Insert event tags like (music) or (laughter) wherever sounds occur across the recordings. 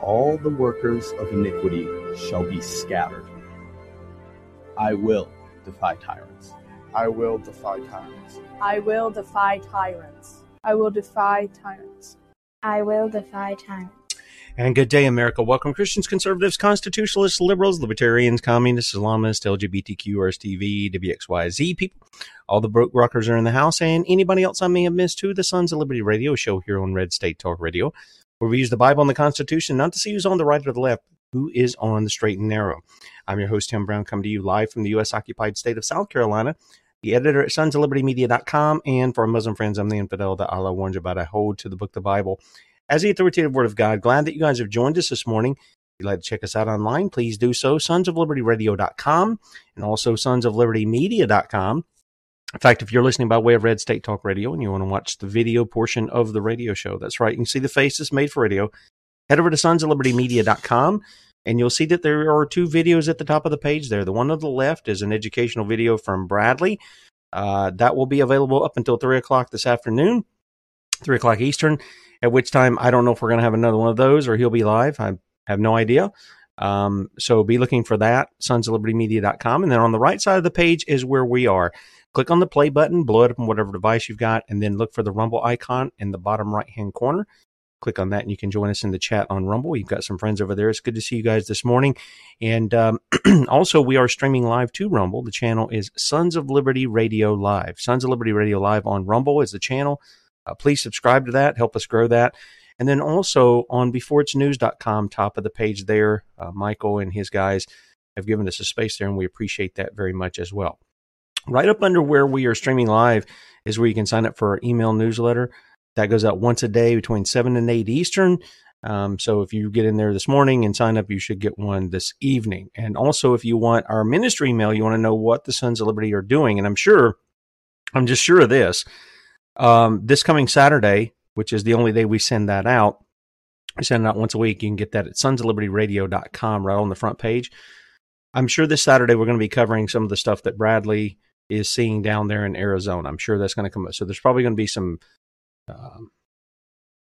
All the workers of iniquity shall be scattered. I will defy tyrants. I will defy tyrants. I will defy tyrants. I will defy tyrants. I will defy tyrants. And good day, America. Welcome, Christians, conservatives, constitutionalists, liberals, libertarians, communists, Islamists, LGBTQ, RSTV, WXYZ people. All the broke rockers are in the house, and anybody else I may have missed too. The Sons of Liberty Radio show here on Red State Talk Radio, where we use the Bible and the Constitution not to see who's on the right or the left, who is on the straight and narrow. I'm your host, Tim Brown, coming to you live from the U.S. occupied state of South Carolina. The editor at sons of liberty media.com, and for our Muslim friends, I'm the infidel that Allah warns you about. I hold to the book, the Bible, as the authoritative word of God. Glad that you guys have joined us this morning. If you'd like to check us out online, please do so. Sons of Liberty Radio.com and also Sons of Liberty Media.com. In fact, if you're listening by way of Red State Talk Radio and you want to watch the video portion of the radio show, that's right. You can see the faces made for radio. Head over to Sons of Liberty Media.com and you'll see that there are two videos at the top of the page there. The one on the left is an educational video from Bradley. Uh, that will be available up until 3 o'clock this afternoon, 3 o'clock Eastern, at which time I don't know if we're going to have another one of those or he'll be live. I have no idea. Um, so be looking for that, sons of liberty media.com. And then on the right side of the page is where we are. Click on the play button, blow it up on whatever device you've got, and then look for the Rumble icon in the bottom right hand corner. Click on that and you can join us in the chat on Rumble. You've got some friends over there. It's good to see you guys this morning. And um, (clears throat) also, we are streaming live to Rumble. The channel is Sons of Liberty Radio Live. Sons of Liberty Radio Live on Rumble is the channel. Uh, please subscribe to that, help us grow that. And then also on beforeitsnews.com, top of the page there, uh, Michael and his guys have given us a space there, and we appreciate that very much as well. Right up under where we are streaming live is where you can sign up for our email newsletter. That goes out once a day between 7 and 8 Eastern. Um, so if you get in there this morning and sign up, you should get one this evening. And also, if you want our ministry email, you want to know what the Sons of Liberty are doing. And I'm sure, I'm just sure of this. Um, this coming Saturday, which is the only day we send that out, we send it out once a week. You can get that at sonsoflibertyradio.com right on the front page. I'm sure this Saturday we're going to be covering some of the stuff that Bradley is seeing down there in Arizona. I'm sure that's going to come up. So there's probably going to be some um,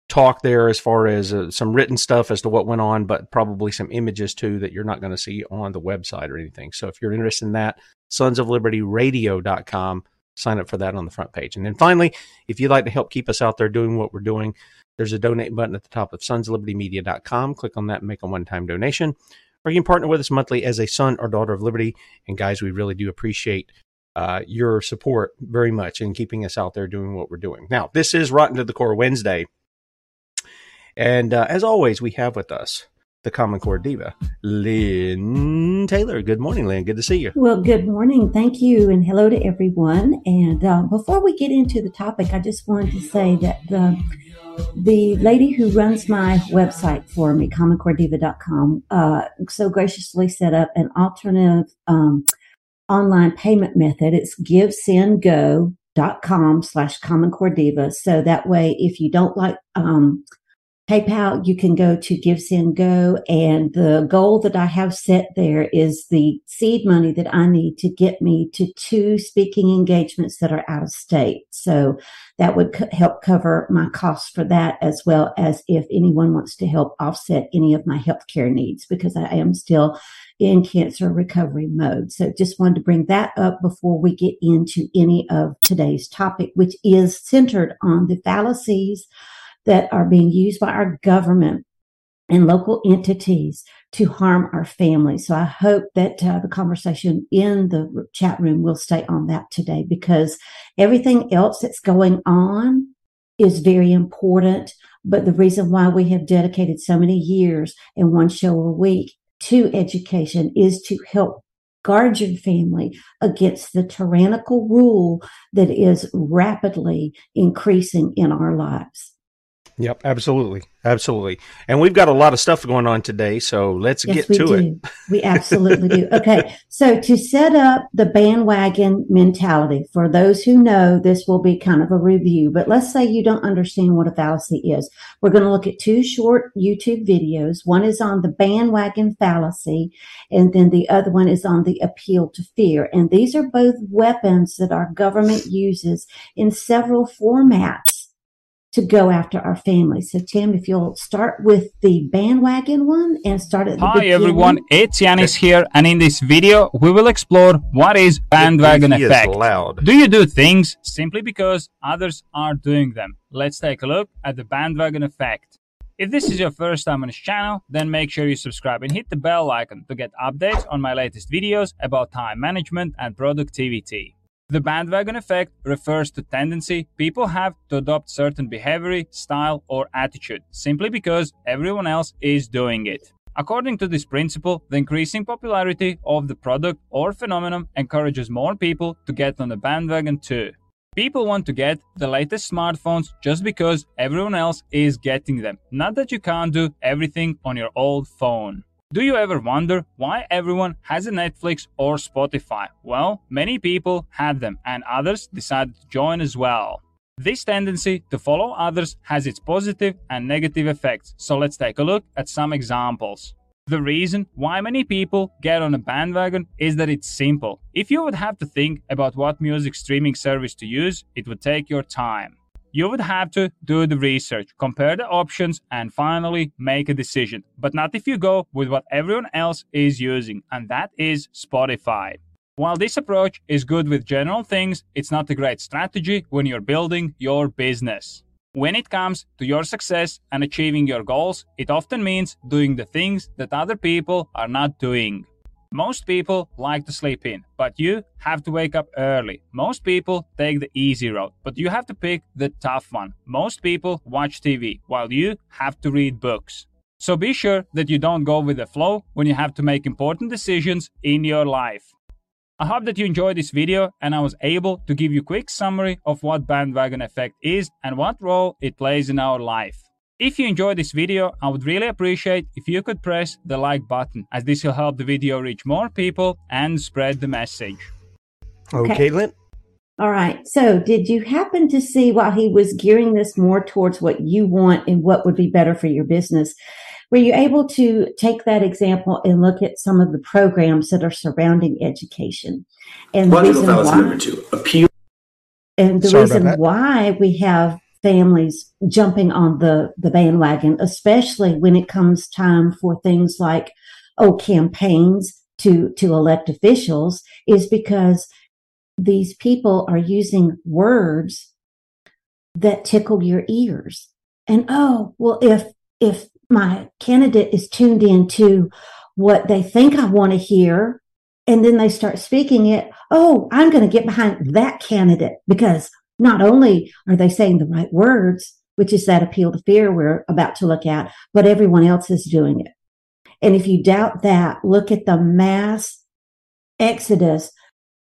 talk there as far as uh, some written stuff as to what went on, but probably some images too that you're not going to see on the website or anything. So if you're interested in that, sons of liberty sonsoflibertyradio.com sign up for that on the front page. And then finally, if you'd like to help keep us out there doing what we're doing, there's a donate button at the top of sonslibertymedia.com. Click on that and make a one time donation. Or you can partner with us monthly as a son or daughter of liberty. And guys, we really do appreciate uh, your support very much in keeping us out there doing what we're doing. Now, this is Rotten to the Core Wednesday. And uh, as always, we have with us the Common Core Diva, Lynne Taylor. Good morning, Lynne. Good to see you. Well, good morning. Thank you, and hello to everyone. And uh, before we get into the topic, I just wanted to say that the the lady who runs my website for me, commoncorediva.com, uh, so graciously set up an alternative um, online payment method. It's givesendgo.com slash common core diva. So that way, if you don't like um, PayPal, you can go to Give Send Go. And the goal that I have set there is the seed money that I need to get me to two speaking engagements that are out of state. So that would help cover my costs for that, as well as if anyone wants to help offset any of my healthcare needs, because I am still in cancer recovery mode. So just wanted to bring that up before we get into any of today's topic, which is centered on the fallacies that are being used by our government and local entities to harm our families. So I hope that uh, the conversation in the chat room will stay on that today because everything else that's going on is very important. But the reason why we have dedicated so many years and one show a week to education is to help guard your family against the tyrannical rule that is rapidly increasing in our lives. Yep, absolutely. Absolutely. And we've got a lot of stuff going on today, so let's yes, get to do. it. We absolutely do. Okay. (laughs) So to set up the bandwagon mentality, for those who know, this will be kind of a review, but let's say you don't understand what a fallacy is. We're going to look at two short YouTube videos. One is on the bandwagon fallacy, and then the other one is on the appeal to fear. And these are both weapons that our government uses in several formats to go after our family. So, Tim, if you'll start with the bandwagon one and start at the Hi beginning. everyone, it's Yanis here, and in this video, we will explore what is bandwagon He is effect. loud. Do you do things simply because others are doing them? Let's take a look at the bandwagon effect. If this is your first time on this channel, then make sure you subscribe and hit the bell icon to get updates on my latest videos about time management and productivity. The bandwagon effect refers to tendency people have to adopt certain behavior, style, or attitude simply because everyone else is doing it. According to this principle, the increasing popularity of the product or phenomenon encourages more people to get on the bandwagon too. People want to get the latest smartphones just because everyone else is getting them, not that you can't do everything on your old phone. Do you ever wonder why everyone has a Netflix or Spotify? Well, many people had them and others decided to join as well. This tendency to follow others has its positive and negative effects, so let's take a look at some examples. The reason why many people get on a bandwagon is that it's simple. If you would have to think about what music streaming service to use, it would take your time. You would have to do the research, compare the options, and finally make a decision. But not if you go with what everyone else is using, and that is Spotify. While this approach is good with general things, it's not a great strategy when you're building your business. When it comes to your success and achieving your goals, it often means doing the things that other people are not doing. Most people like to sleep in, but you have to wake up early. Most people take the easy road, but you have to pick the tough one. Most people watch TV, while you have to read books. So be sure that you don't go with the flow when you have to make important decisions in your life. I hope that you enjoyed this video and I was able to give you a quick summary of what bandwagon effect is and what role it plays in our life. If you enjoyed this video, I would really appreciate if you could press the like button as this will help the video reach more people and spread the message. Okay, Lynne. All right. So, did you happen to see while he was gearing this more towards what you want and what would be better for your business? Were you able to take that example and look at some of the programs that are surrounding education? And the reason why, number. Appeal. and the Sorry reason why we have families jumping on the, the bandwagon, especially when it comes time for things like, oh, campaigns to, to elect officials is because these people are using words that tickle your ears. And oh, well, if, if my candidate is tuned into what they think I want to hear, and then they start speaking it, oh, I'm going to get behind that candidate because not only are they saying the right words, which is that appeal to fear we're about to look at, but everyone else is doing it. And if you doubt that, look at the mass exodus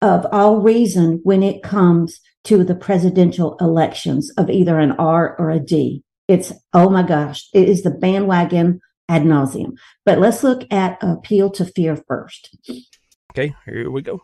of all reason when it comes to the presidential elections of either an R or a D. It's, oh my gosh, it is the bandwagon ad nauseum. But let's look at appeal to fear first. Okay, here we go.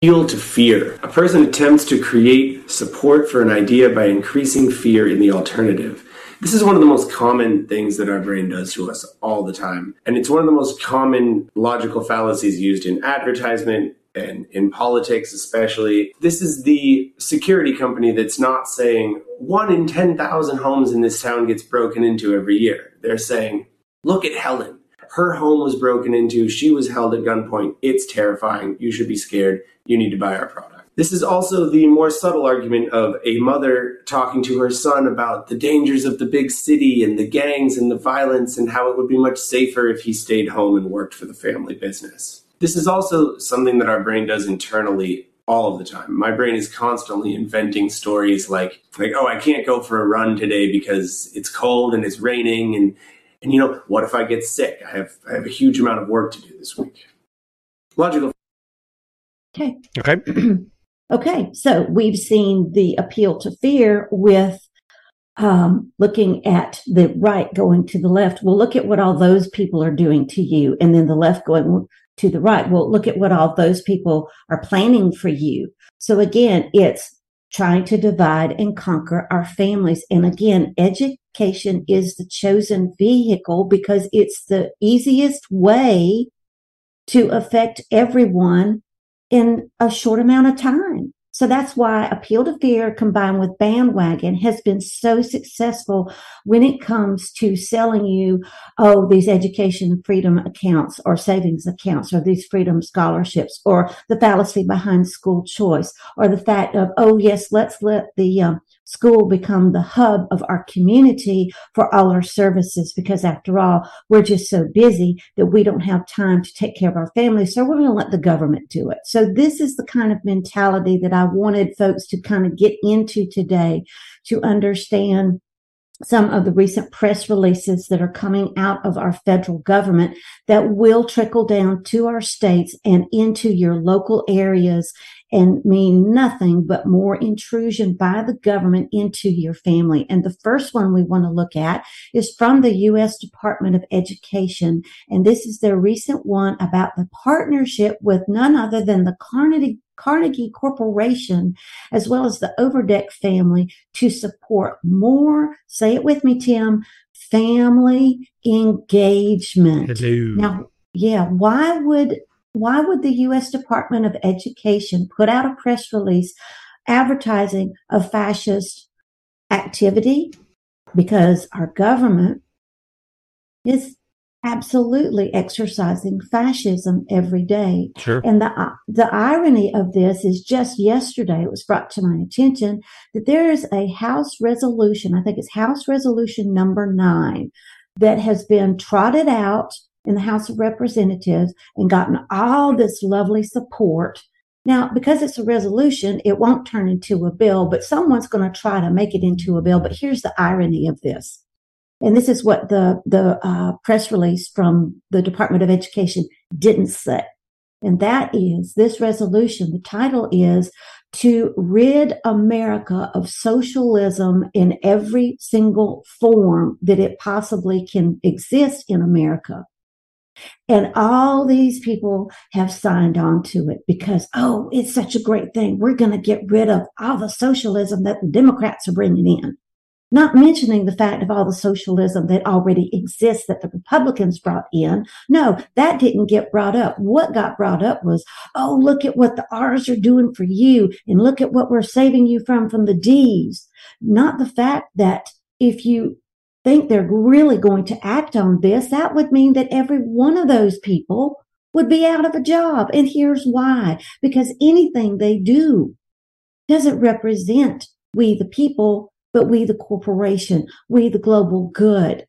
Appeal to fear. A person attempts to create support for an idea by increasing fear in the alternative. This is one of the most common things that our brain does to us all the time. And it's one of the most common logical fallacies used in advertisement and in politics, especially. This is the security company that's not saying one in 10,000 homes in this town gets broken into every year. They're saying, look at Helen. Her home was broken into. She was held at gunpoint. It's terrifying. You should be scared. You need to buy our product. This is also the more subtle argument of a mother talking to her son about the dangers of the big city and the gangs and the violence and how it would be much safer if he stayed home and worked for the family business. This is also something that our brain does internally all of the time. My brain is constantly inventing stories like like oh I can't go for a run today because it's cold and it's raining and and you know what if I get sick? I have I have a huge amount of work to do this week. Logical. Okay. Okay. (clears throat) Okay, so we've seen the appeal to fear with um, looking at the right going to the left. Well, look at what all those people are doing to you, and then the left going to the right. Well, look at what all those people are planning for you. So again, it's trying to divide and conquer our families. And again, education is the chosen vehicle because it's the easiest way to affect everyone in a short amount of time. So that's why appeal to fear combined with bandwagon has been so successful when it comes to selling you, oh, these education freedom accounts or savings accounts or these freedom scholarships or the fallacy behind school choice or the fact of, oh, yes, let's let the um, school become the hub of our community for all our services because after all, we're just so busy that we don't have time to take care of our families. So we're going to let the government do it. So this is the kind of mentality that I wanted folks to kind of get into today to understand some of the recent press releases that are coming out of our federal government that will trickle down to our states and into your local areas and mean nothing but more intrusion by the government into your family. And the first one we want to look at is from the U.S. Department of Education. And this is their recent one about the partnership with none other than the Carnegie Carnegie Corporation, as well as the Overdeck family to support more, say it with me, Tim, family engagement. Hello. Now, yeah, why would why would the U.S. Department of Education put out a press release advertising a fascist activity? Because our government is absolutely exercising fascism every day. Sure. And the the irony of this is just yesterday it was brought to my attention that there is a House resolution, I think it's House resolution number 9 that has been trotted out in the House of Representatives and gotten all this lovely support. Now, because it's a resolution, it won't turn into a bill, but someone's going to try to make it into a bill. But here's the irony of this and this is what the the uh, press release from the Department of Education didn't say, and that is this resolution. The title is to rid America of socialism in every single form that it possibly can exist in America. And all these people have signed on to it because, oh, it's such a great thing. We're going to get rid of all the socialism that the Democrats are bringing in not mentioning the fact of all the socialism that already exists that the Republicans brought in. No, that didn't get brought up. What got brought up was, oh, look at what the R's are doing for you and look at what we're saving you from from the D's. Not the fact that if you think they're really going to act on this, that would mean that every one of those people would be out of a job. And here's why. Because anything they do doesn't represent we the people, but we the corporation, we the global good.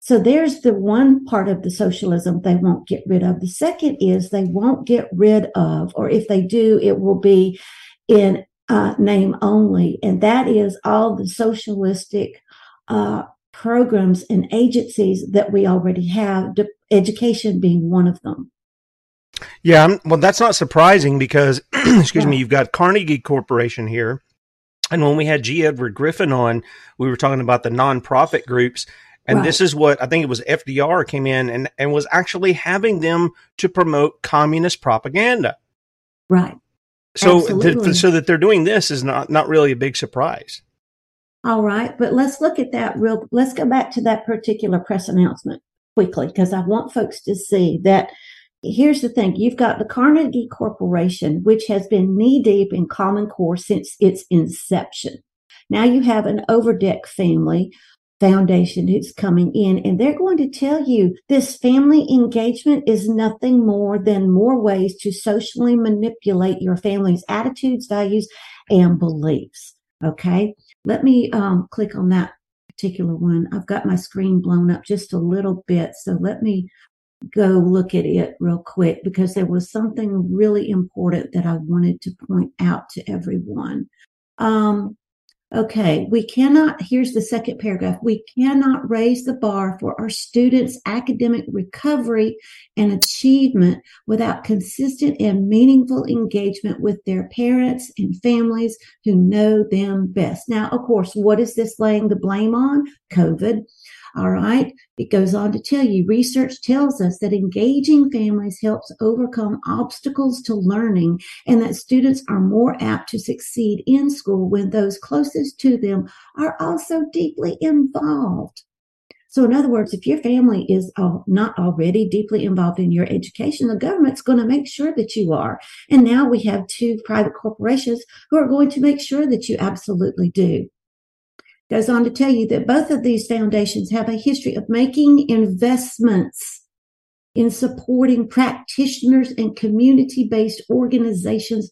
So there's the one part of the socialism they won't get rid of. The second is they won't get rid of, or if they do, it will be in uh, name only. And that is all the socialistic uh, programs and agencies that we already have, education being one of them. Yeah, well, that's not surprising because, (clears throat) excuse me, you've got Carnegie Corporation here. And when we had G. Edward Griffin on, we were talking about the nonprofit groups. And right. this is what I think it was FDR came in and, and was actually having them to promote communist propaganda. Right. So, th- so that they're doing this is not, not really a big surprise. All right. But let's look at that real, let's go back to that particular press announcement quickly because I want folks to see that here's the thing you've got the Carnegie Corporation, which has been knee deep in Common Core since its inception. Now you have an Overdeck family foundation who's coming in and they're going to tell you this family engagement is nothing more than more ways to socially manipulate your family's attitudes, values, and beliefs. Okay. Let me um, click on that particular one. I've got my screen blown up just a little bit. So let me go look at it real quick because there was something really important that I wanted to point out to everyone. Um, okay, we cannot, here's the second paragraph. We cannot raise the bar for our students' academic recovery and achievement without consistent and meaningful engagement with their parents and families who know them best. Now, of course, what is this laying the blame on? COVID. All right. It goes on to tell you research tells us that engaging families helps overcome obstacles to learning and that students are more apt to succeed in school when those closest to them are also deeply involved. So, in other words, if your family is uh, not already deeply involved in your education, the government's going to make sure that you are. And now we have two private corporations who are going to make sure that you absolutely do goes on to tell you that both of these foundations have a history of making investments in supporting practitioners and community based organizations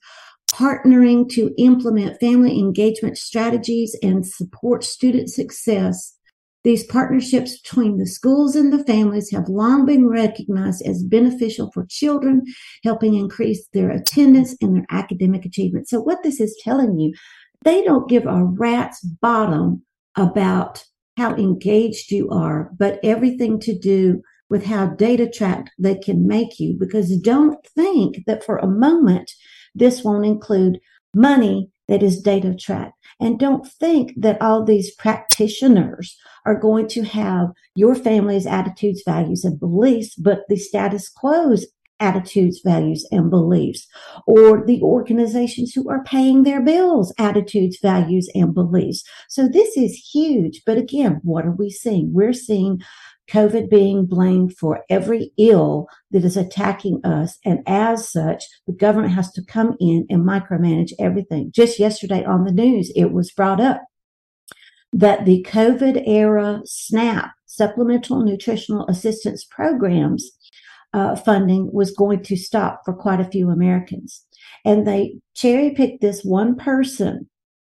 partnering to implement family engagement strategies and support student success. These partnerships between the schools and the families have long been recognized as beneficial for children, helping increase their attendance and their academic achievement. So, what this is telling you, they don't give a rat's bottom about how engaged you are, but everything to do with how data tracked they can make you. Because don't think that for a moment this won't include money that is data tracked. And don't think that all these practitioners are going to have your family's attitudes, values, and beliefs, but the status quo's attitudes, values, and beliefs, or the organizations who are paying their bills, attitudes, values, and beliefs. So this is huge. But again, what are we seeing? We're seeing COVID being blamed for every ill that is attacking us. And as such, the government has to come in and micromanage everything. Just yesterday on the news, it was brought up that the COVID era SNAP, supplemental nutritional assistance programs, uh, funding was going to stop for quite a few Americans. And they cherry picked this one person.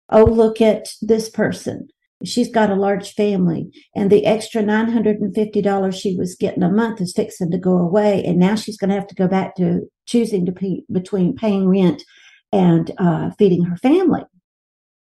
Oh, look at this person. She's got a large family, and the extra $950 she was getting a month is fixing to go away. And now she's going to have to go back to choosing to pay between paying rent and uh, feeding her family.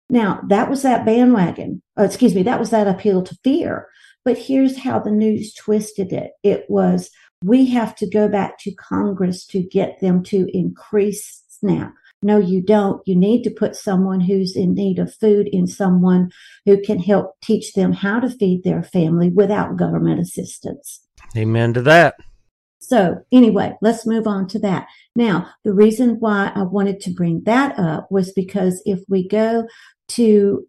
Now, that was that bandwagon. Oh, excuse me, that was that appeal to fear. But here's how the news twisted it it was, we have to go back to Congress to get them to increase SNAP. No, you don't. You need to put someone who's in need of food in someone who can help teach them how to feed their family without government assistance. Amen to that. So, anyway, let's move on to that. Now, the reason why I wanted to bring that up was because if we go to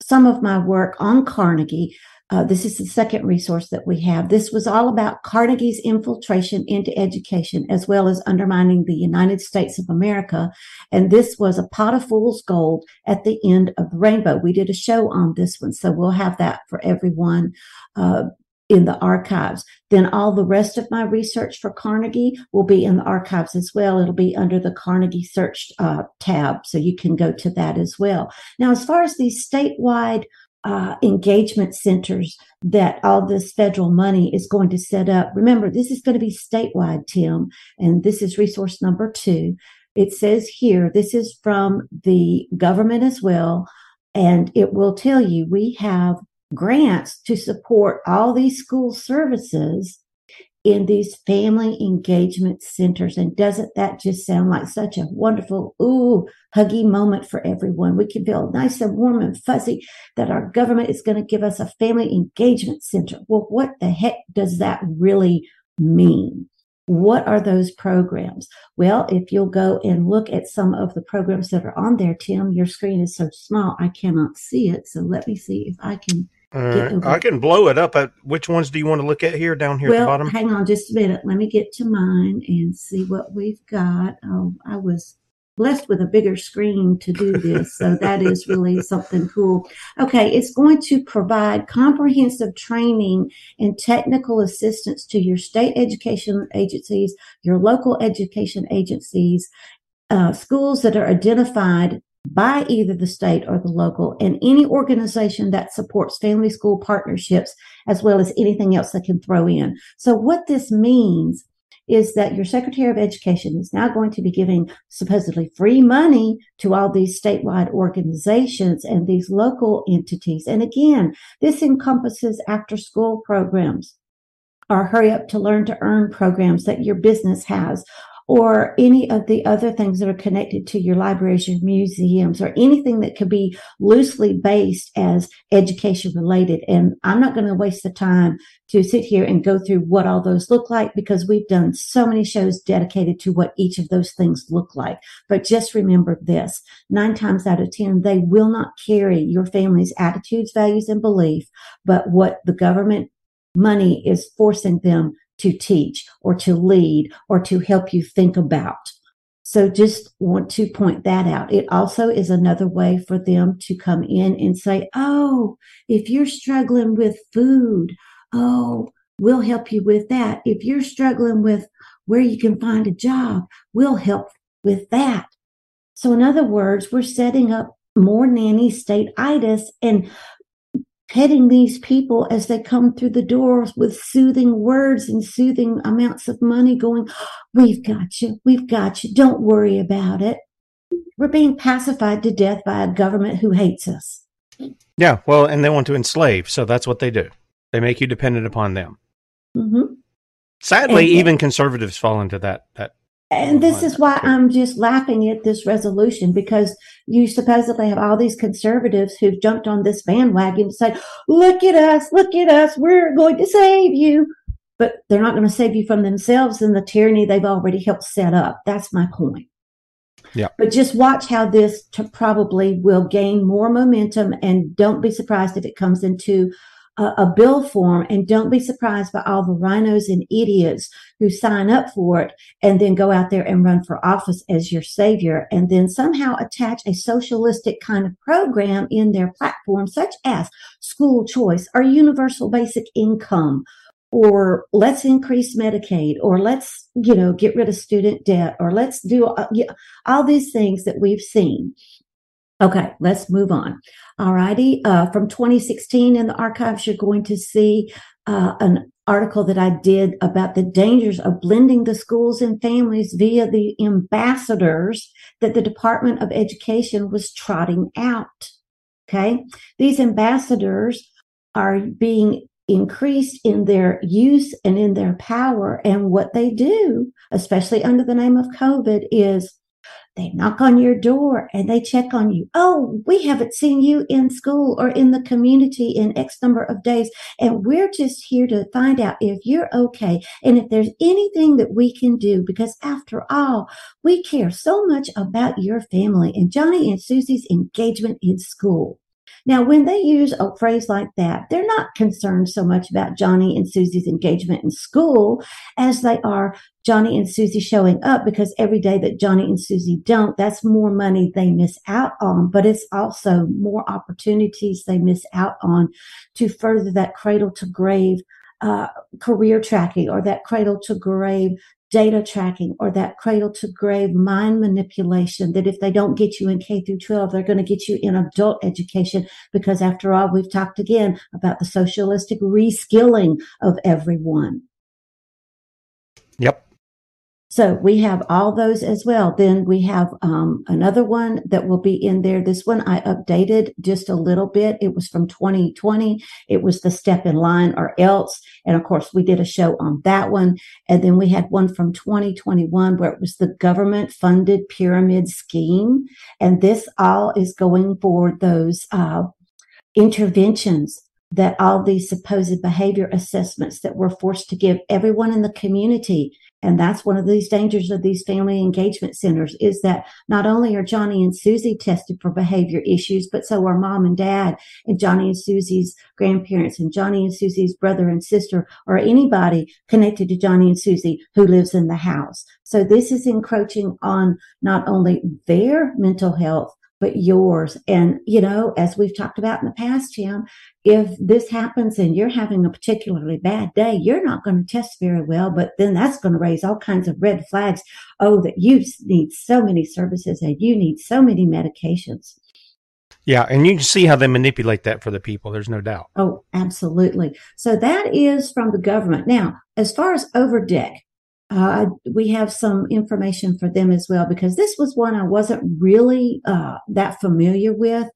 some of my work on Carnegie, uh, this is the second resource that we have. This was all about Carnegie's infiltration into education as well as undermining the United States of America. And this was a pot of fool's gold at the end of the rainbow. We did a show on this one, so we'll have that for everyone. Uh, in the archives. Then all the rest of my research for Carnegie will be in the archives as well. It'll be under the Carnegie search uh, tab. So you can go to that as well. Now, as far as these statewide uh, engagement centers that all this federal money is going to set up. Remember, this is going to be statewide, Tim, and this is resource number two. It says here, this is from the government as well, and it will tell you we have grants to support all these school services in these family engagement centers. And doesn't that just sound like such a wonderful, ooh, huggy moment for everyone? We can feel nice and warm and fuzzy that our government is going to give us a family engagement center. Well, what the heck does that really mean? What are those programs? Well, if you'll go and look at some of the programs that are on there, Tim, your screen is so small, I cannot see it. So let me see if I can uh, I can blow it up. At, which ones do you want to look at here, down here well, at the bottom? Hang on just a minute. Let me get to mine and see what we've got. Oh, I was blessed with a bigger screen to do this. So that is really (laughs) something cool. Okay. It's going to provide comprehensive training and technical assistance to your state education agencies, your local education agencies, uh, schools that are identified by either the state or the local and any organization that supports family school partnerships as well as anything else they can throw in. So what this means is that your Secretary of Education is now going to be giving supposedly free money to all these statewide organizations and these local entities. And again, this encompasses after school programs or hurry up to learn to earn programs that your business has or any of the other things that are connected to your libraries, your museums, or anything that could be loosely based as education related. And I'm not going to waste the time to sit here and go through what all those look like because we've done so many shows dedicated to what each of those things look like. But just remember this nine times out of 10, they will not carry your family's attitudes, values, and belief, but what the government money is forcing them to teach or to lead or to help you think about. So just want to point that out. It also is another way for them to come in and say, Oh, if you're struggling with food, oh, we'll help you with that. If you're struggling with where you can find a job, we'll help with that. So in other words, we're setting up more nanny state itis and petting these people as they come through the doors with soothing words and soothing amounts of money going, (gasps) we've got you. We've got you. Don't worry about it. We're being pacified to death by a government who hates us. Yeah. Well, and they want to enslave. So that's what they do. They make you dependent upon them. Mm-hmm. Sadly, and, even conservatives fall into that, that and this is why I'm just laughing at this resolution because you supposedly have all these conservatives who've jumped on this bandwagon to say, look at us, look at us, we're going to save you. But they're not going to save you from themselves and the tyranny they've already helped set up. That's my point. Yeah. But just watch how this probably will gain more momentum and don't be surprised if it comes into a, a bill form and don't be surprised by all the RINOs and idiots who sign up for it and then go out there and run for office as your savior and then somehow attach a socialistic kind of program in their platform, such as school choice or universal basic income or let's increase Medicaid, or let's, you know, get rid of student debt, or let's do uh, all these things that we've seen. Okay, let's move on. All righty. Uh, from 2016 in the archives, you're going to see uh, an article that I did about the dangers of blending the schools and families via the ambassadors that the Department of Education was trotting out. Okay. These ambassadors are being increased in their use and in their power. And what they do, especially under the name of COVID, is they knock on your door and they check on you. Oh, we haven't seen you in school or in the community in X number of days. And we're just here to find out if you're okay and if there's anything that we can do, because after all, we care so much about your family and Johnny and Susie's engagement in school. Now, when they use a phrase like that, they're not concerned so much about Johnny and Susie's engagement in school as they are Johnny and Susie showing up because every day that Johnny and Susie don't, that's more money they miss out on, but it's also more opportunities they miss out on to further that cradle to grave uh, career tracking or that cradle to grave data tracking or that cradle to grave mind manipulation that if they don't get you in K through 12, they're going to get you in adult education because after all, we've talked again about the socialistic reskilling of everyone. Yep. So we have all those as well. Then we have um, another one that will be in there. This one I updated just a little bit. It was from 2020. It was the step in line or else. And of course, we did a show on that one. And then we had one from 2021 where it was the government funded pyramid scheme. And this all is going for those uh, interventions that all these supposed behavior assessments that we're forced to give everyone in the community and that's one of these dangers of these family engagement centers is that not only are Johnny and Susie tested for behavior issues, but so are mom and dad and Johnny and Susie's grandparents and Johnny and Susie's brother and sister or anybody connected to Johnny and Susie who lives in the house. So this is encroaching on not only their mental health, but yours. And, you know, as we've talked about in the past, Tim, if this happens and you're having a particularly bad day, you're not going to test very well, but then that's going to raise all kinds of red flags. Oh, that you need so many services and you need so many medications. Yeah, and you can see how they manipulate that for the people. There's no doubt. Oh, absolutely. So that is from the government. Now, as far as Overdeck, uh, we have some information for them as well because this was one I wasn't really uh, that familiar with,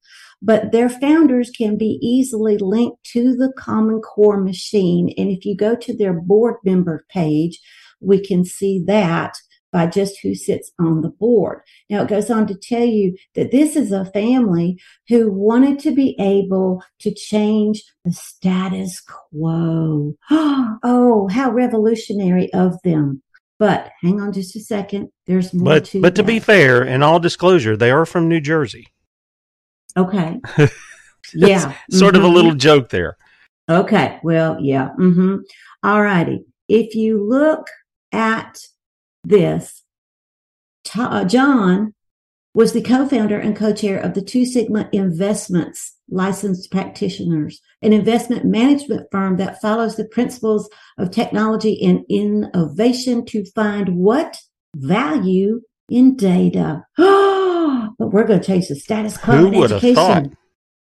but their founders can be easily linked to the Common Core machine. And if you go to their board member page, we can see that by just who sits on the board. Now it goes on to tell you that this is a family who wanted to be able to change the status quo. (gasps) Oh, how revolutionary of them. But hang on just a second. There's more but, to But to be fair, in all disclosure, they are from New Jersey. Okay. (laughs) Yeah. Sort of a Mhm. little joke there. Okay. Well, yeah. Mm-hmm. All righty. If you look at this, uh, John was the co-founder and co-chair of the Two Sigma Investments licensed practitioners, an investment management firm that follows the principles of technology and innovation to find what value in data. (gasps) but we're going to change the status quo Who in would have education. thought?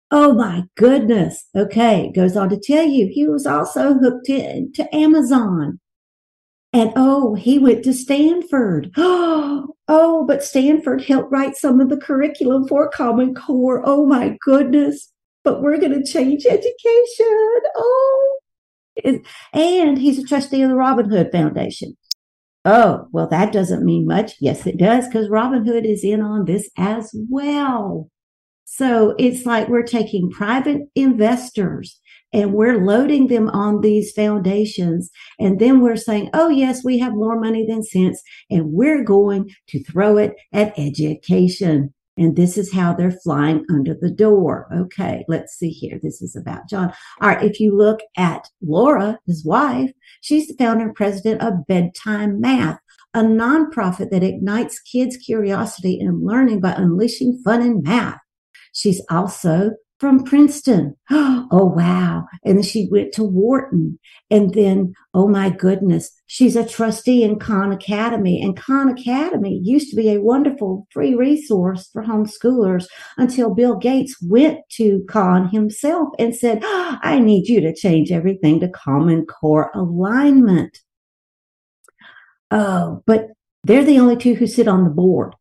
Oh my goodness. Okay. It goes on to tell you he was also hooked in to Amazon. And oh, he went to Stanford. (gasps) Oh, but Stanford helped write some of the curriculum for Common Core. Oh my goodness. But we're going to change education. Oh, and- and he's a trustee of the Robin Hood Foundation. Oh, well, that doesn't mean much. Yes, it does, because Robin Hood is in on this as well. So it's like we're taking private investors and we're loading them on these foundations. And then we're saying, oh, yes, we have more money than sense, and we're going to throw it at education. And this is how they're flying under the door. Okay, let's see here. This is about John. All right, if you look at Laura, his wife, she's the founder and president of Bedtime Math, a nonprofit that ignites kids' curiosity and learning by unleashing fun in math. She's also from Princeton. (gasps) Oh, wow. And she went to Wharton. And then, oh my goodness, she's a trustee in Khan Academy. And Khan Academy used to be a wonderful free resource for homeschoolers until Bill Gates went to Khan himself and said, (gasps) I need you to change everything to Common Core alignment. Oh, but they're the only two who sit on the board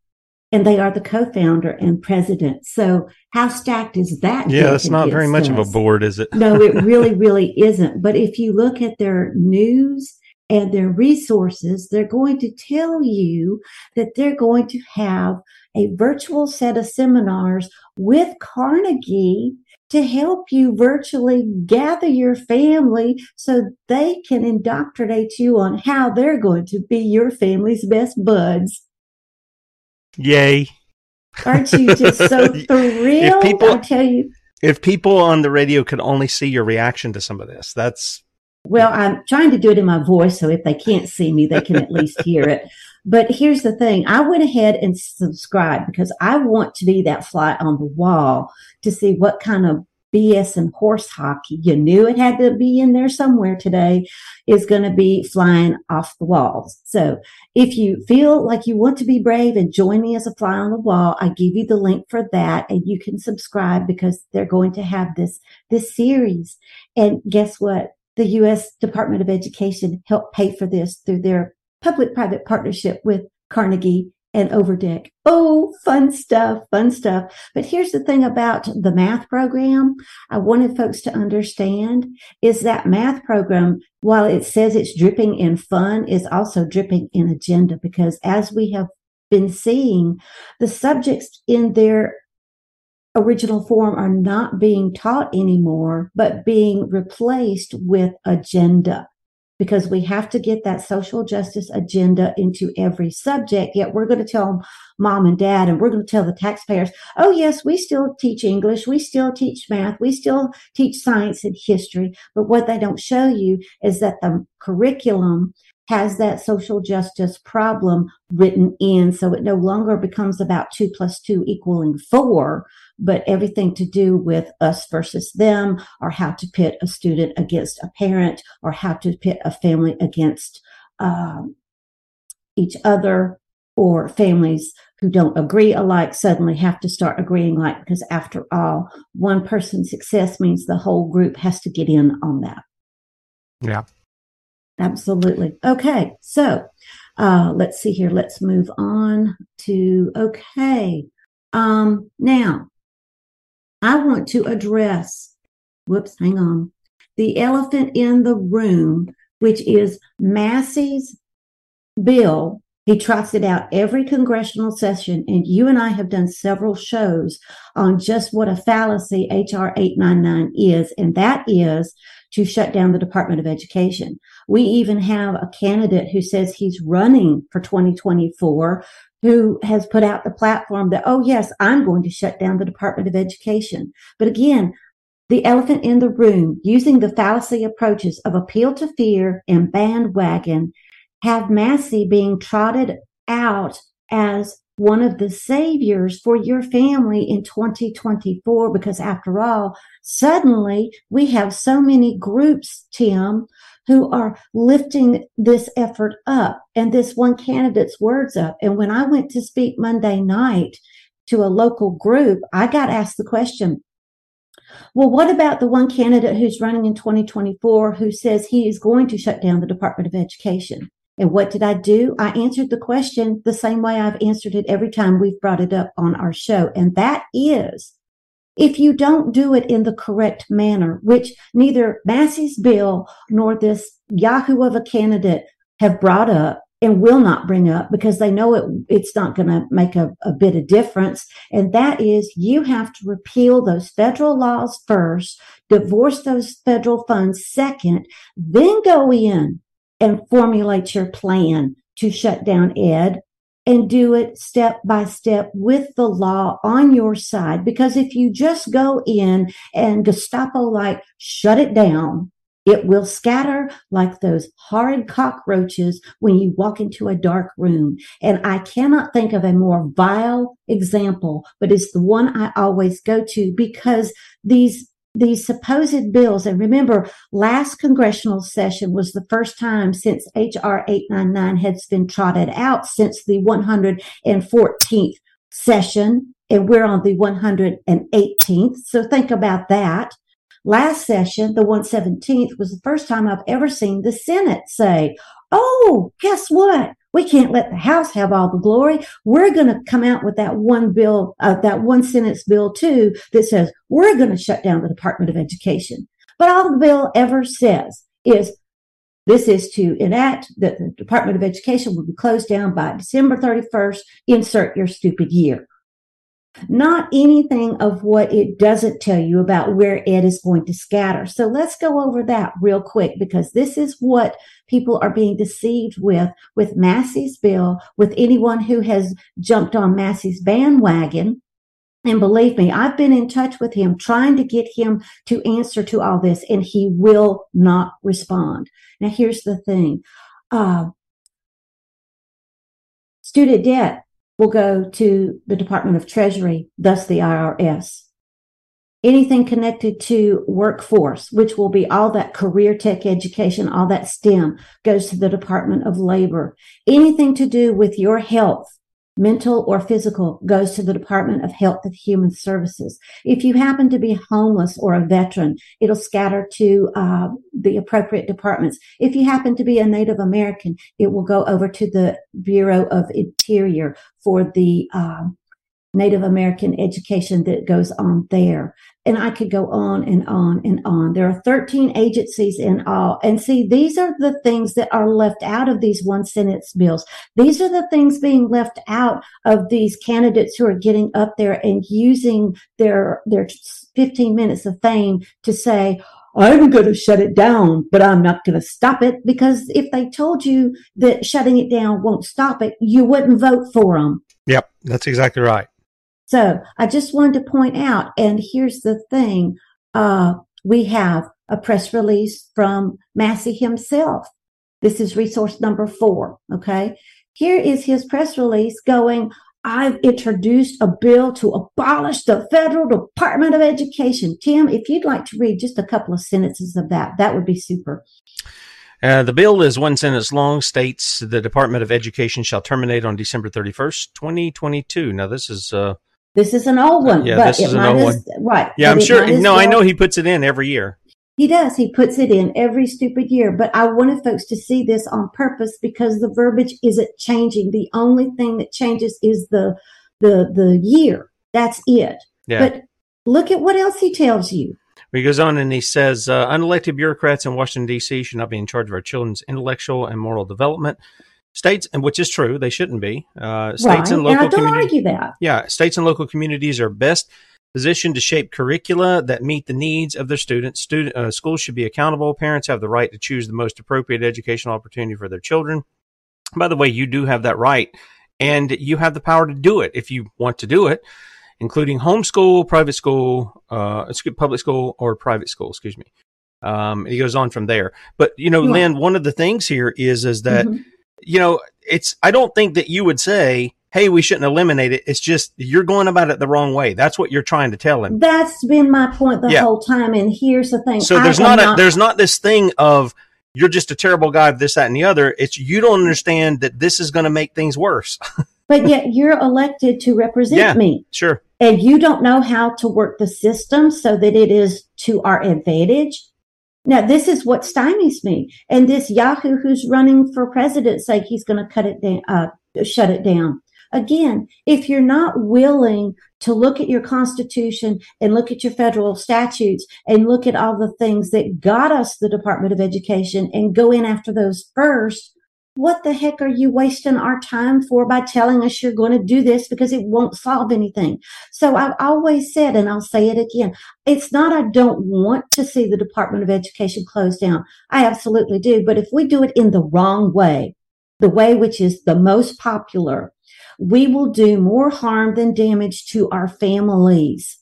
and they are the co-founder and president. So how stacked is that? Yeah, it's not very much against of a board, is it? no, it (laughs) really, really isn't. But if you look at their news and their resources, they're going to tell you that they're going to have a virtual set of seminars with Carnegie to help you virtually gather your family so they can indoctrinate you on how they're going to be your family's best buds. Yay. Aren't you just so (laughs) thrilled? people- I'll tell you. If people on the radio could only see your reaction to some of this, that's Well, I'm trying to do it in my voice, so if they can't see me, they can at least hear it. But here's the thing. I went ahead and subscribed because I want to be that fly on the wall to see what kind of BS and horse hockey, you knew it had to be in there somewhere today, is going to be flying off the walls. So if you feel like you want to be brave and join me as a fly on the wall, I give you the link for that and you can subscribe because they're going to have this, this series. And guess what? The U.S. Department of Education helped pay for this through their public private partnership with Carnegie and Overdeck. Oh, fun stuff, fun stuff. But here's the thing about the math program I wanted folks to understand is that math program, while it says it's dripping in fun, is also dripping in agenda because as we have been seeing, the subjects in their original form are not being taught anymore, but being replaced with agenda because we have to get that social justice agenda into every subject. Yet we're going to tell mom and dad and we're going to tell the taxpayers, oh, yes, we still teach English. We still teach math. We still teach science and history. But what they don't show you is that the curriculum has that social justice problem written in. So it no longer becomes about two plus two equaling four, but everything to do with us versus them or how to pit a student against a parent or how to pit a family against um, each other or families who don't agree alike suddenly have to start agreeing like because after all one person's success means the whole group has to get in on that yeah Absolutely. Okay. So, uh, let's see here. Let's move on to, okay. Um, now I want to address, whoops, hang on, the elephant in the room, which is Massie's bill. He trots it out every congressional session, and you and I have done several shows on just what a fallacy HR 899 is, and that is to shut down the Department of Education. We even have a candidate who says he's running for 2024 who has put out the platform that, oh, yes, I'm going to shut down the Department of Education. But again, the elephant in the room, using the fallacy approaches of appeal to fear and bandwagon, have Massie being trotted out as one of the saviors for your family in 2024 because after all, suddenly we have so many groups, Tim, who are lifting this effort up and this one candidate's words up. And when I went to speak Monday night to a local group, I got asked the question, well, what about the one candidate who's running in 2024 who says he is going to shut down the Department of Education? And what did I do? I answered the question the same way I've answered it every time we've brought it up on our show. And that is, if you don't do it in the correct manner, which neither Massie's bill nor this Yahoo of a candidate have brought up and will not bring up because they know it, it's not going to make a, a bit of difference. And that is you have to repeal those federal laws first, divorce those federal funds second, then go in and formulate your plan to shut down Ed and do it step by step with the law on your side. Because if you just go in and Gestapo like shut it down, it will scatter like those horrid cockroaches when you walk into a dark room. And I cannot think of a more vile example, but it's the one I always go to because these these supposed bills, and remember, last congressional session was the first time since H.R. 899 has been trotted out since the 114th session, and we're on the 118th. So think about that. Last session, the 117th, was the first time I've ever seen the Senate say, Oh, guess what? We can't let the House have all the glory. We're going to come out with that one bill, uh, that one sentence bill too, that says we're going to shut down the Department of Education. But all the bill ever says is this is to enact that the Department of Education will be closed down by December 31st. Insert your stupid year not anything of what it doesn't tell you about where it is going to scatter. So let's go over that real quick because this is what people are being deceived with, with Massie's bill, with anyone who has jumped on Massie's bandwagon. And believe me, I've been in touch with him trying to get him to answer to all this and he will not respond. Now here's the thing. Uh, student debt will go to the Department of Treasury, thus the IRS. anything connected to workforce, which will be all that career tech education, all that STEM goes to the Department of Labor. Anything to do with your health, mental or physical, goes to the Department of Health and Human Services. If you happen to be homeless or a veteran, it'll scatter to uh, the appropriate departments. If you happen to be a Native American, it will go over to the Bureau of Interior for the um, Native American education that goes on there. And I could go on and on and on. There are 13 agencies in all. And see, these are the things that are left out of these one sentence bills. These are the things being left out of these candidates who are getting up there and using their, their 15 minutes of fame to say, I'm going to shut it down, but I'm not going to stop it because if they told you that shutting it down won't stop it, you wouldn't vote for them. Yep, that's exactly right. So I just wanted to point out, and here's the thing, uh, we have a press release from Massie himself. This is resource number four. Okay. Here is his press release going, I've introduced a bill to abolish the federal Department of Education. Tim, if you'd like to read just a couple of sentences of that, that would be super. Uh, the bill is one sentence long, states the Department of Education shall terminate on December 31st, 2022. Now, this is uh, this is an old one. Yeah, but this is an old as- one. Right. Yeah, I'm sure. No, I know he puts it in every year. He does. He puts it in every stupid year. But I wanted folks to see this on purpose because the verbiage isn't changing. The only thing that changes is the the the year. That's it. Yeah. But look at what else he tells you. He goes on and he says, uh, unelected bureaucrats in Washington, D.C. should not be in charge of our children's intellectual and moral development. States, and which is true, they shouldn't be. Uh, states right. and And, local I don't communities. argue that. Yeah, states and local communities are best positioned to shape curricula that meet the needs of their students. Student uh, schools should be accountable. Parents have the right to choose the most appropriate educational opportunity for their children. By the way, you do have that right, and you have the power to do it if you want to do it, including homeschool, private school, uh, public school, or private school. Excuse me. Um, he goes on from there. But you know, Yeah. Lynne, one of the things here is is that Mhm. You know it's. I don't think that you would say, "Hey, we shouldn't eliminate it." It's just you're going about it the wrong way. That's what you're trying to tell him. That's been my point the Yeah. whole time. And here's the thing. So I there's not a there's not this thing of you're just a terrible guy of this, that, and the other. It's you don't understand that this is going to make things worse. (laughs) but yet you're elected to represent yeah, me. sure. and you don't know how to work the system so that it is to our advantage. Now, this is what stymies me. And this Yahoo who's running for president say he's going to cut it down, uh, shut it down. Again, if you're not willing to look at your constitution and look at your federal statutes and look at all the things that got us the Department of Education and go in after those first, what the heck are you wasting our time for by telling us you're going to do this because it won't solve anything? So I've always said, and I'll say it again, it's not I don't want to see the Department of Education closed down. I absolutely do. But if we do it in the wrong way, the way which is the most popular, we will do more harm than damage to our families.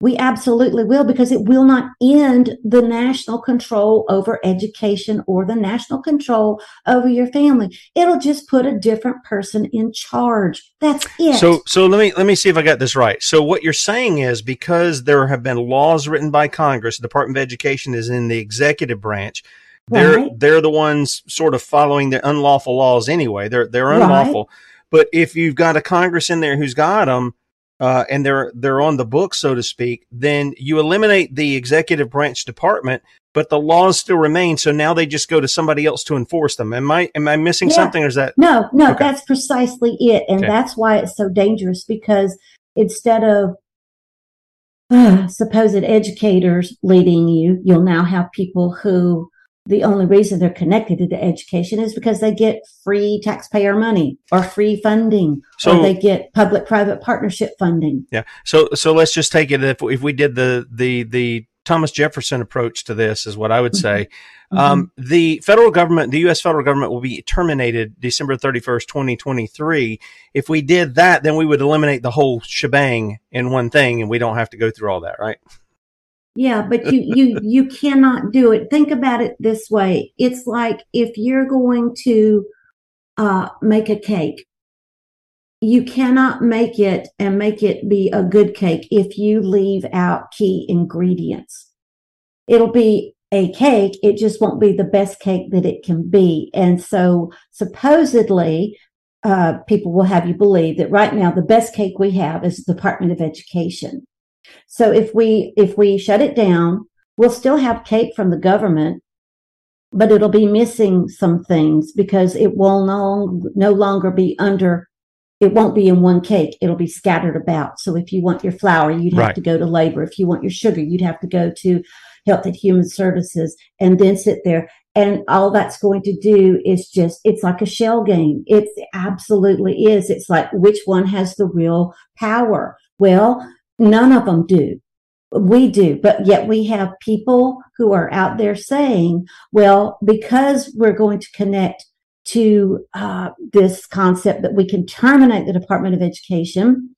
We absolutely will because it will not end the national control over education or the national control over your family. It'll just put a different person in charge. That's it. So so let me let me see if I got this right. So what you're saying is because there have been laws written by Congress, the Department of Education is in the executive branch. They're Right. they're the ones sort of following the unlawful laws anyway. They're they're Right. unlawful. But if you've got a Congress in there who's got them, uh, and they're they're on the book, so to speak, then you eliminate the executive branch department, but the laws still remain. So now they just go to somebody else to enforce them. Am I am I missing Yeah. something, or is that No, no, Okay. that's precisely it. And Okay. that's why it's so dangerous because instead of uh, supposed educators leading you, you'll now have people who the only reason they're connected to the education is because they get free taxpayer money or free funding So- or they get public private partnership funding. Yeah. So so let's just take it if if we did the the the Thomas Jefferson approach to this is what I would say. Um, the federal government, the U.S. federal government will be terminated December 31st, 2023. If we did that, then we would eliminate the whole shebang in one thing and we don't have to go through all that, right? Yeah, but (laughs) you, you, you cannot do it. Think about it this way. It's like if you're going to, uh, make a cake you cannot make it and make it be a good cake if you leave out key ingredients. It'll be a cake. It just won't be the best cake that it can be. And so supposedly, uh, people will have you believe that right now the best cake we have is the Department of Education. So if we, if we shut it down, we'll still have cake from the government, but it'll be missing some things because it will no, no longer be under it won't be in one cake. It'll be scattered about. So if you want your flour, you'd have Right. to go to labor. If you want your sugar, you'd have to go to Health and Human Services and then sit there. And all that's going to do is just, it's like a shell game. It absolutely is. It's like which one has the real power? Well, none of them do. We do, but yet we have people who are out there saying, well, because we're going to connect to uh, this concept that we can terminate the Department of Education,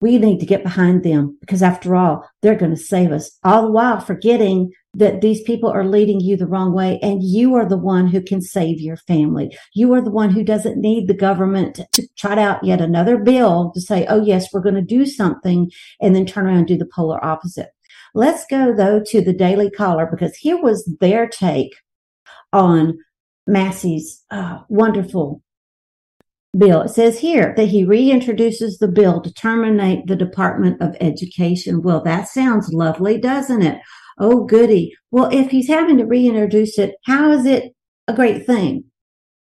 we need to get behind them because after all, they're going to save us. All the while forgetting that these people are leading you the wrong way and you are the one who can save your family. You are the one who doesn't need the government to trot out yet another bill to say, oh yes, we're going to do something and then turn around and do the polar opposite. Let's go though to the Daily Caller because here was their take on Massie's uh, wonderful bill. It says here that he reintroduces the bill to terminate the Department of Education. Well, that sounds lovely, doesn't it? Oh, goody. Well, if he's having to reintroduce it, how is it a great thing?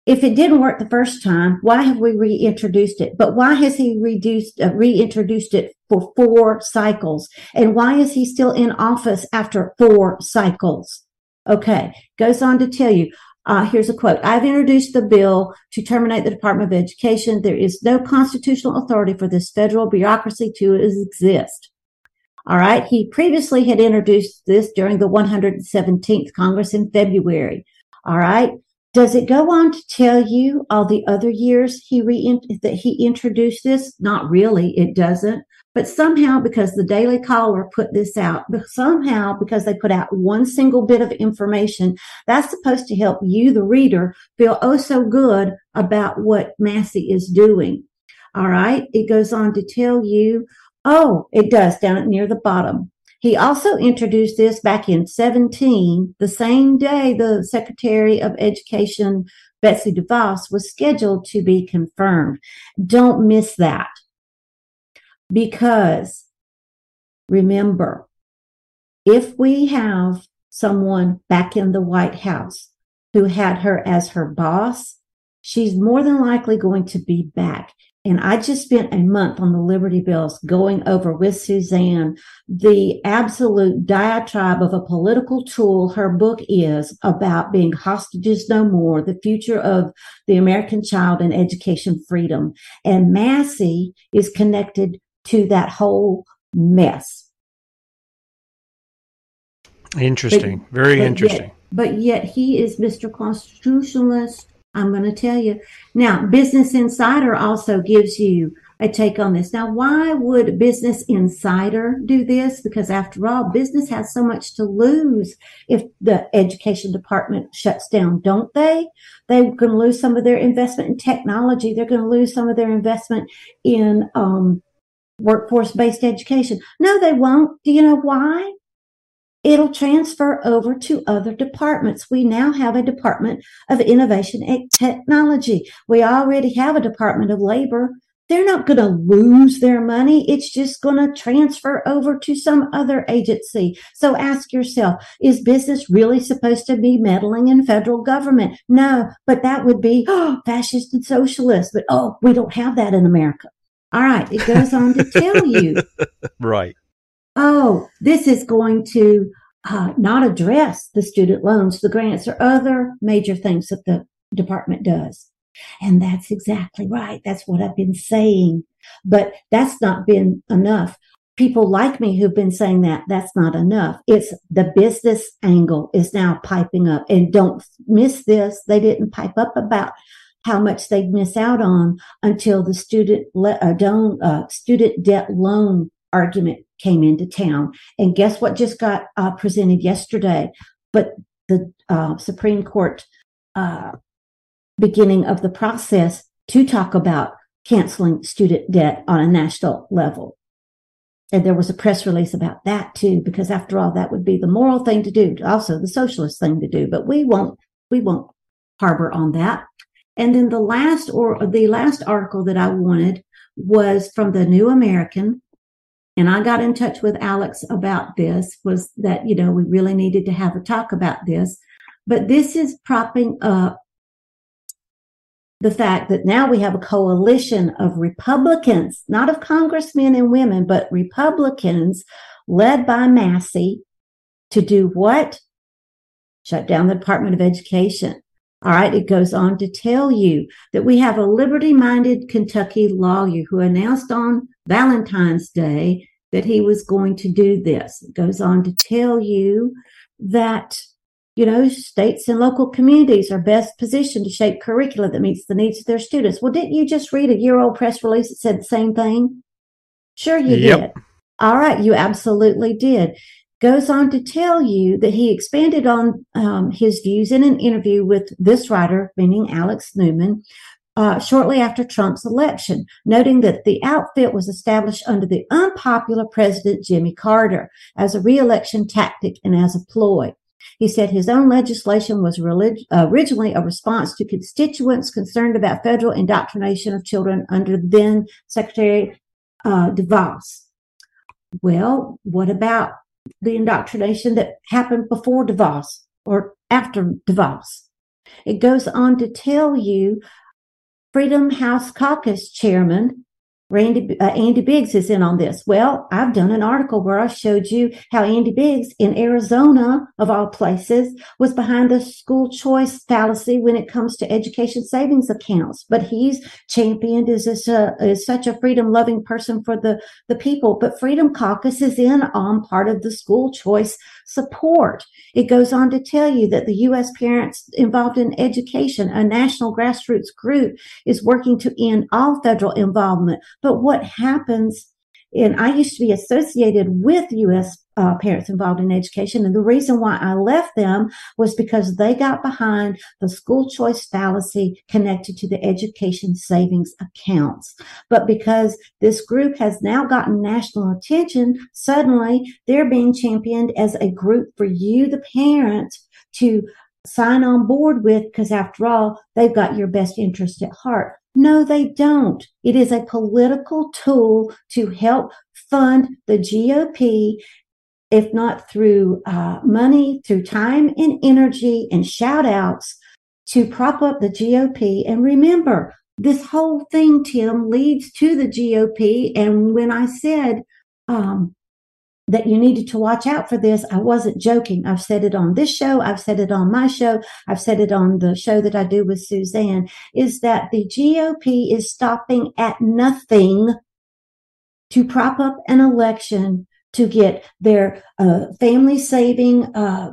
If it didn't work the first time, why have we reintroduced it? But why has he reduced, uh, reintroduced it for four cycles? And why is he still in office after four cycles? Okay. Goes on to tell you, uh, here's a quote. I've introduced the bill to terminate the Department of Education. There is no constitutional authority for this federal bureaucracy to exist. All right. He previously had introduced this during the 117th Congress in February. All right. Does it go on to tell you all the other years he re- that he introduced this? Not really. It doesn't. But somehow, because the Daily Caller put this out, somehow because they put out one single bit of information, that's supposed to help you, the reader, feel oh so good about what Massie is doing. All right. It goes on to tell you, oh, it does down near the bottom. He also introduced this back in 17, the same day the Secretary of Education, Betsy DeVos, was scheduled to be confirmed. Don't miss that because remember, if we have someone back in the White House who had her as her boss, she's more than likely going to be back. And I just spent a month on the Liberty Bells going over with Suzanne the absolute diatribe of a political tool her book is about being hostages no more, the future of the American child and education freedom. And Massie is connected to that whole mess. Interesting. But- Very but yet- interesting. but yet he is Mr. Constitutionalist. I'm going to tell you. Now, Business Insider also gives you a take on this. Now, why would Business Insider do this? Because after all, business has so much to lose if the education department shuts down, don't they? They're going to lose some of their investment in technology. They're going to lose some of their investment in um, workforce based education. No, they won't. Do you know why? It'll transfer over to other departments. We now have a Department of Innovation and Technology. We already have a Department of Labor. They're not going to lose their money. It's just going to transfer over to some other agency. So ask yourself, is business really supposed to be meddling in federal government? No, but that would be oh, fascist and socialist. But oh, we don't have that in America. All right. It goes on to tell you (laughs) Right. Oh, this is going to uh, not address the student loans, the grants, or other major things that the department does. And that's exactly right. That's what I've been saying. But that's not been enough. People like me who've been saying that, that's not enough. It's the business angle is now piping up. And don't miss this. They didn't pipe up about how much they'd miss out on until the student le- uh, don't, uh, student debt loan argument came into town. And guess what just got uh, presented yesterday? But the uh, Supreme Court uh, beginning of the process to talk about canceling student debt on a national level. And there was a press release about that too, because after all, that would be the moral thing to do, also the socialist thing to do. But we won't, we won't harbor on that. And then the last or the last article that I wanted was from the New American. And I got in touch with Alex about this was that, you know, we really needed to have a talk about this. But this is propping up the fact that now we have a coalition of Republicans, not of congressmen and women, but Republicans led by Massie to do what? Shut down the Department of Education. All right. It goes on to tell you that we have a liberty minded Kentucky lawyer who announced on Valentine's Day that he was going to do this. It goes on to tell you that, you know, states and local communities are best positioned to shape curricula that meets the needs of their students. Well, didn't you just read a year old press release that said the same thing? Sure, you yep. did. All right. You absolutely did goes on to tell you that he expanded on um, his views in an interview with this writer, meaning Alex Newman, uh, shortly after Trump's election, noting that the outfit was established under the unpopular President Jimmy Carter as a reelection tactic and as a ploy. He said his own legislation was relig- originally a response to constituents concerned about federal indoctrination of children under then Secretary uh, DeVos. Well, what about the indoctrination that happened before DeVos or after DeVos. It goes on to tell you Freedom House Caucus Chairman Randy, uh, Andy Biggs is in on this. Well, I've done an article where I showed you how Andy Biggs in Arizona, of all places, was behind the school choice fallacy when it comes to education savings accounts. But he's championed as, a, as such a freedom loving person for the, the people. But Freedom Caucus is in on part of the school choice support. It goes on to tell you that the U.S. Parents Involved in Education, a national grassroots group, is working to end all federal involvement. But what happens and I used to be associated with U.S. Uh, parents involved in education. And the reason why I left them was because they got behind the school choice fallacy connected to the education savings accounts. But because this group has now gotten national attention, suddenly they're being championed as a group for you, the parent, to sign on board with because after all, they've got your best interest at heart. No, they don't. It is a political tool to help fund the GOP, if not through uh, money, through time and energy and shout outs to prop up the GOP. And remember, this whole thing, Tim, leads to the GOP. And when I said, um, that you needed to watch out for this. I wasn't joking. I've said it on this show. I've said it on my show. I've said it on the show that I do with Suzanne is that the GOP is stopping at nothing to prop up an election to get their uh, family saving uh,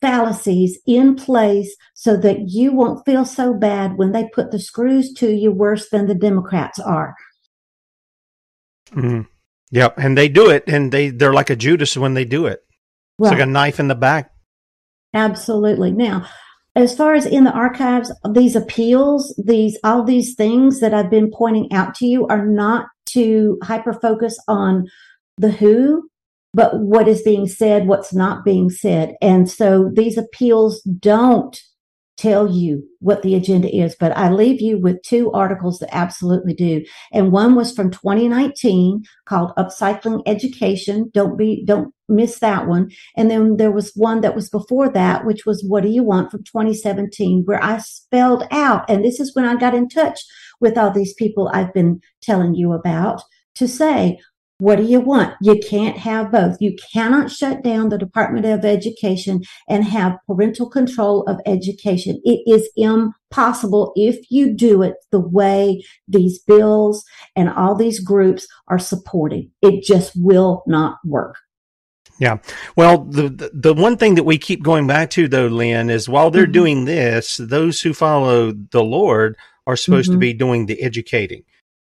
fallacies in place so that you won't feel so bad when they put the screws to you worse than the Democrats are. Mm-hmm. Yep, and they do it, and they they're like a Judas when they do it. Right. It's like a knife in the back. Absolutely. Now, as far as in the archives, these appeals, these all these things that I've been pointing out to you are not to hyper focus on the who, but what is being said, what's not being said. And so these appeals don't tell you what the agenda is, but I leave you with two articles that absolutely do. And one was from 2019 called Upcycling Education. Don't be, don't miss that one. And then there was one that was before that, which was What Do You Want from 2017, where I spelled out, and this is when I got in touch with all these people I've been telling you about to say, what do you want? You can't have both. You cannot shut down the Department of Education and have parental control of education. It is impossible if you do it the way these bills and all these groups are supporting. It just will not work. Yeah. Well, the, the, one thing that we keep going back to though, Lynne, is while they're mm-hmm. doing this, those who follow the Lord are supposed mm-hmm. to be doing the educating.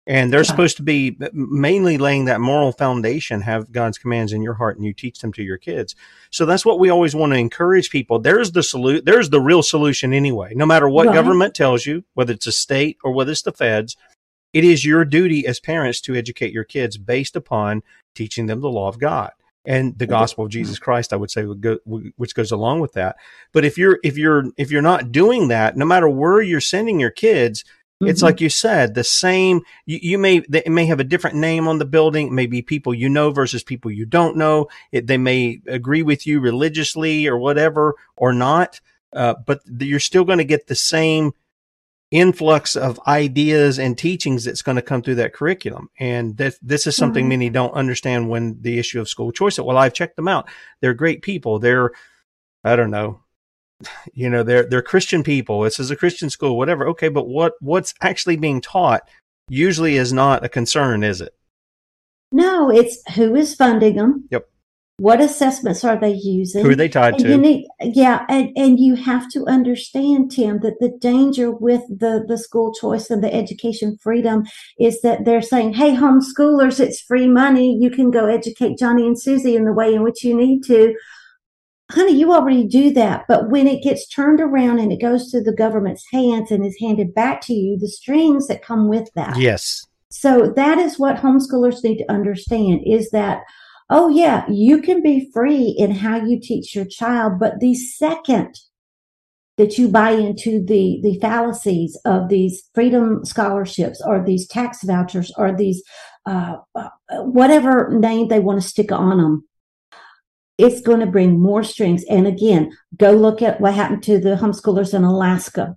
And they're yeah. supposed to be mainly laying that moral foundation, have God's commands in your heart and you teach them to your kids. So that's what we always want to encourage people. There's the solution. There's the real solution anyway. No matter what right. government tells you, whether it's a state or whether it's the feds, it is your duty as parents to educate your kids based upon teaching them the law of God and the gospel of Jesus Christ. I would say, would go, which goes along with that. But if you're if you're if you're not doing that, no matter where you're sending your kids, it's Mm-hmm. like you said, the same. You, you may they may have a different name on the building. Maybe people you know versus people you don't know. It, they may agree with you religiously or whatever or not. Uh, but you're still going to get the same influx of ideas and teachings that's going to come through that curriculum. And this, this is something Mhm. many don't understand when the issue of school choice. Well, I've checked them out. They're great people. They're, I don't know, you know, they're, they're Christian people. This is a Christian school, whatever. Okay. But what, what's actually being taught usually is not a concern, is it? No, it's who is funding them. Yep. What assessments are they using? Who are they tied And to? You need, yeah, and, and you have to understand, Tim, that the danger with the, the school choice and the education freedom is that they're saying, hey, homeschoolers, it's free money. You can go educate Johnny and Susie in the way in which you need to. Honey, you already do that. But when it gets turned around and it goes to the government's hands and is handed back to you, the strings that come with that. Yes. So that is what homeschoolers need to understand is that, oh yeah, you can be free in how you teach your child, but the second that you buy into the, the fallacies of these freedom scholarships or these tax vouchers or these, uh, uh, whatever name they want to stick on them, it's going to bring more strings. And again, go look at what happened to the homeschoolers in Alaska.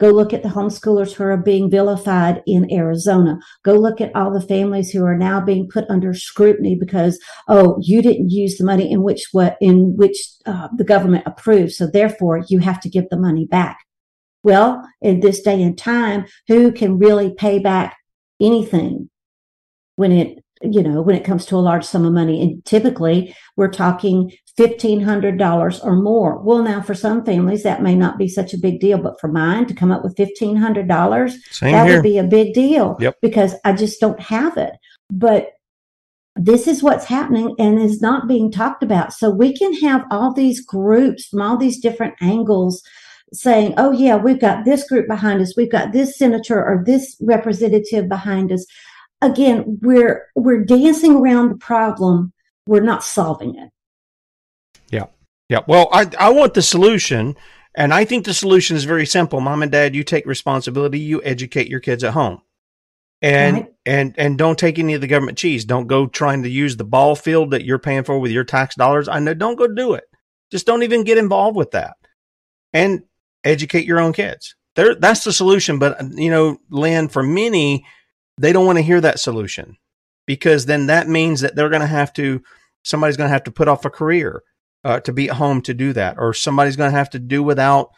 Go look at the homeschoolers who are being vilified in Arizona. Go look at all the families who are now being put under scrutiny because, oh, you didn't use the money in which what in which uh, the government approved, so therefore you have to give the money back. Well, in this day and time, who can really pay back anything when it you know when it comes to a large sum of money? And typically, we're talking $1,500 or more. Well, now for some families, that may not be such a big deal, but for mine to come up with $1,500, Same that here. would be a big deal Yep. because I just don't have it. But this is what's happening and is not being talked about. So we can have all these groups from all these different angles saying, oh, yeah, we've got this group behind us. We've got this senator or this representative behind us. Again, we're, we're dancing around the problem. We're not solving it. Yeah. Yeah. Well, I, I want the solution. And I think the solution is very simple. Mom and dad, you take responsibility. You educate your kids at home. And, Right. and, and don't take any of the government cheese. Don't go trying to use the ball field that you're paying for with your tax dollars. I know, don't go do it. Just don't even get involved with that and educate your own kids. There, that's the solution. But, you know, Lynne, for many, they don't want to hear that solution because then that means that they're going to have to, somebody's going to have to put off a career uh, to be at home to do that, or somebody's going to have to do without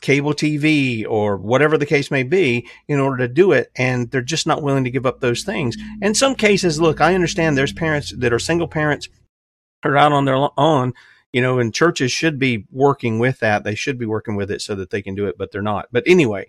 cable TV or whatever the case may be in order to do it. And they're just not willing to give up those things. In some cases, look, I understand there's parents that are single parents are out on their own, you know, and churches should be working with that. They should be working with it so that they can do it, but they're not. But anyway,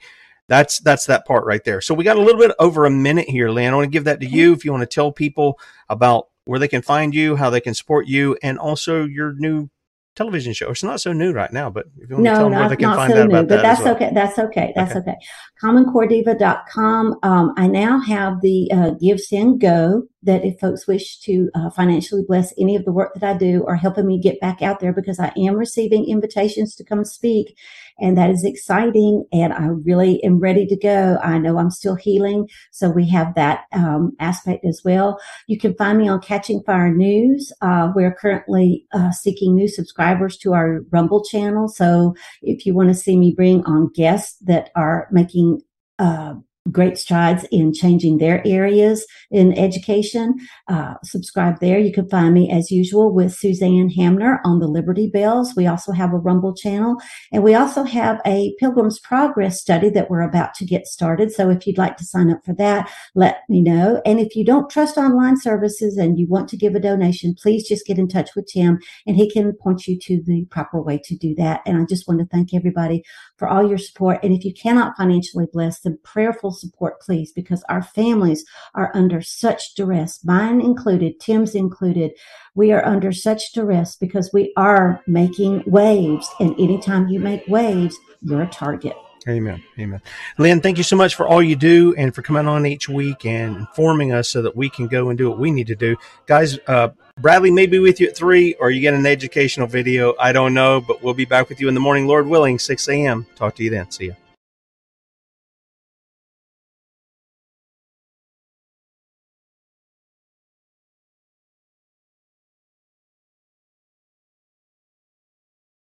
that's that's that part right there. So we got a little bit over a minute here, Lynne. I want to give that to you if you want to tell people about where they can find you, how they can support you, and also your new television show. It's not so new right now, but if you want to tell No, them where not, they can find so out new, about but that that's well. okay. That's okay. That's Okay. okay. CommonCoreDiva.com. Um, I now have the uh, Give, Send, Go that if folks wish to uh, financially bless any of the work that I do or helping me get back out there because I am receiving invitations to come speak and that is exciting and I really am ready to go. I know I'm still healing. So we have that um, aspect as well. You can find me on Catching Fire News. Uh, we're currently uh, seeking new subscribers to our Rumble channel. So if you want to see me bring on guests that are making uh, great strides in changing their areas in education, uh, subscribe there. You can find me as usual with Suzanne Hamner on the Liberty Bells. We also have a Rumble channel and we also have a Pilgrim's Progress study that we're about to get started. So if you'd like to sign up for that, let me know. And if you don't trust online services and you want to give a donation, please just get in touch with Tim and he can point you to the proper way to do that. And I just want to thank everybody for all your support. And if you cannot financially bless, then prayerful support, please, because our families are under such duress, mine included, Tim's included. We are under such duress because we are making waves. And anytime you make waves, you're a target. Amen. Amen. Lynne, thank you so much for all you do and for coming on each week and informing us so that we can go and do what we need to do. Guys, uh, Bradley may be with you at three or you get an educational video. I don't know, but we'll be back with you in the morning, Lord willing, 6 a.m. Talk to you then. See you.